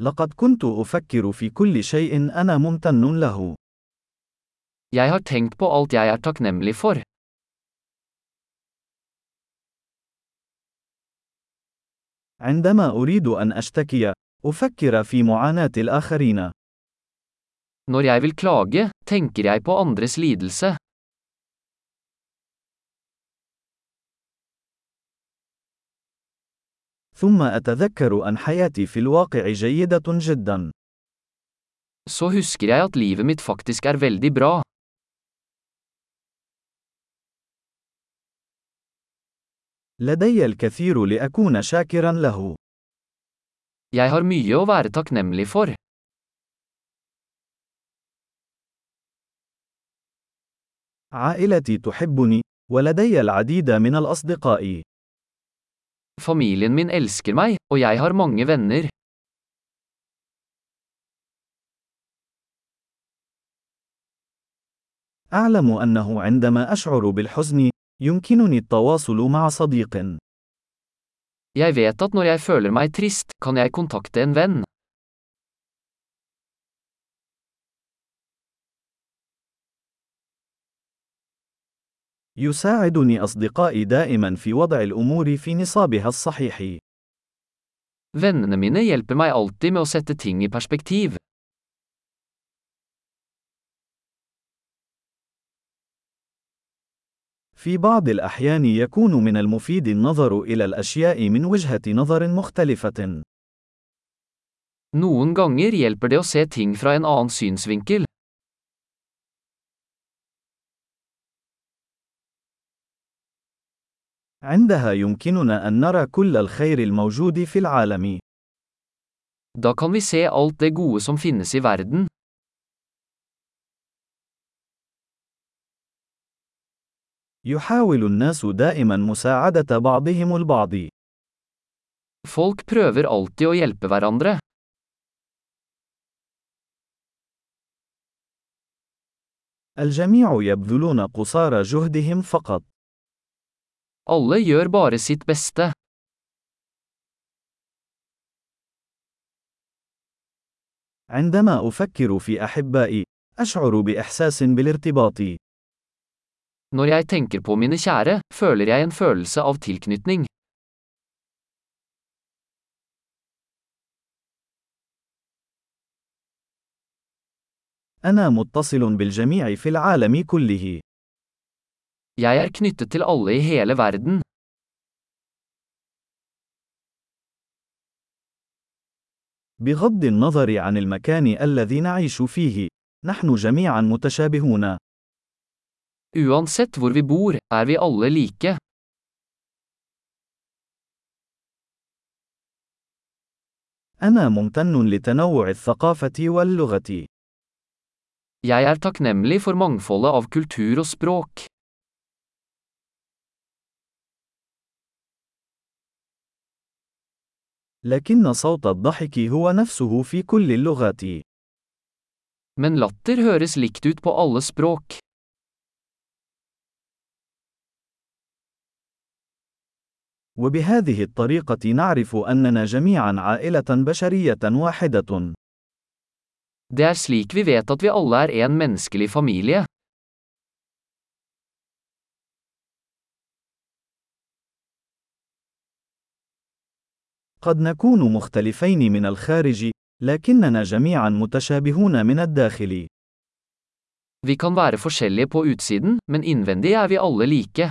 لقد كنت أفكر في كل شيء أنا ممتن له. Jeg har tenkt på alt jeg er takknemlig for. عندما أريد أن أشتكي، أفكر في معاناة الآخرين. Når jeg vil klage, tenker jeg på andres lidelse. ثم أتذكر أن حياتي في الواقع جيدة جدا. Så husker jeg at livet mitt faktisk er veldig bra. لدي الكثير لأكون شاكرا له. Jeg har mye å være takknemlig for. عائلتي تحبني، ولدي العديد من الأصدقاء. Familien min elsker meg, og jeg har mange venner. أعلم أنه عندما أشعر بالحزن، يمكنني التواصل مع صديق. Jeg vet at når jeg føler meg trist, kan jeg kontakte en venn. يساعدني أصدقائي دائما في وضع الأمور في نصابها الصحيح. Vennene mine hjelper meg alltid med å sette ting i perspektiv. في بعض الأحيان يكون من المفيد النظر إلى الأشياء من وجهة نظر مختلفة. Noen ganger hjelper det å se ting fra en annen synsvinkel. عندها يمكننا أن نرى كل الخير الموجود في العالم. Da kan vi se alt det gode som finnes i verden. يحاول الناس دائما مساعدة بعضهم البعض. Folk prøver alltid å hjelpe hverandre. الجميع يبذلون قصارى جهدهم فقط. Alle gjør bare sitt beste. عندما أفكر في أحبائي، أشعر بإحساس بالارتباط. Når jeg tenker på mine kjære, føler jeg en følelse av tilknytning. أنا متصل بالجميع في العالم كله. Jeg er knyttet til alle i hele verden. بغض النظر عن المكان الذي نعيش فيه، نحن جميعا متشابهون. Uansett hvor vi bor, er vi alle like. أنا ممتن لتنوع الثقافة واللغة. Jeg er takknemlig for mangfoldet av kultur og språk. لكن صوت الضحك هو نفسه في كل اللغات. Men latter høres likt ut på alle språk. وبهذه الطريقة نعرف أننا جميعا عائلة بشرية واحدة. Det er slik vi vet at vi alle er en menneskelig familie. قد نكون مختلفين من الخارج، لكننا جميعا متشابهون من الداخل. Vi kan være forskjellige på utsiden, men innvendig er vi alle like.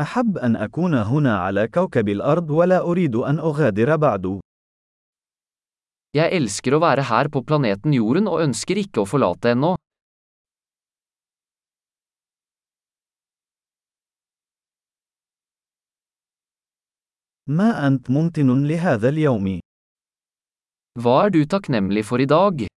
أحب أن أكون هنا على كوكب الأرض ولا أريد أن أغادر بعد. Jeg elsker å være her på planeten Jorden og ønsker ikke å forlate ennå. ما أنت ممتن لهذا اليوم؟ Hva er du takknemlig for i dag?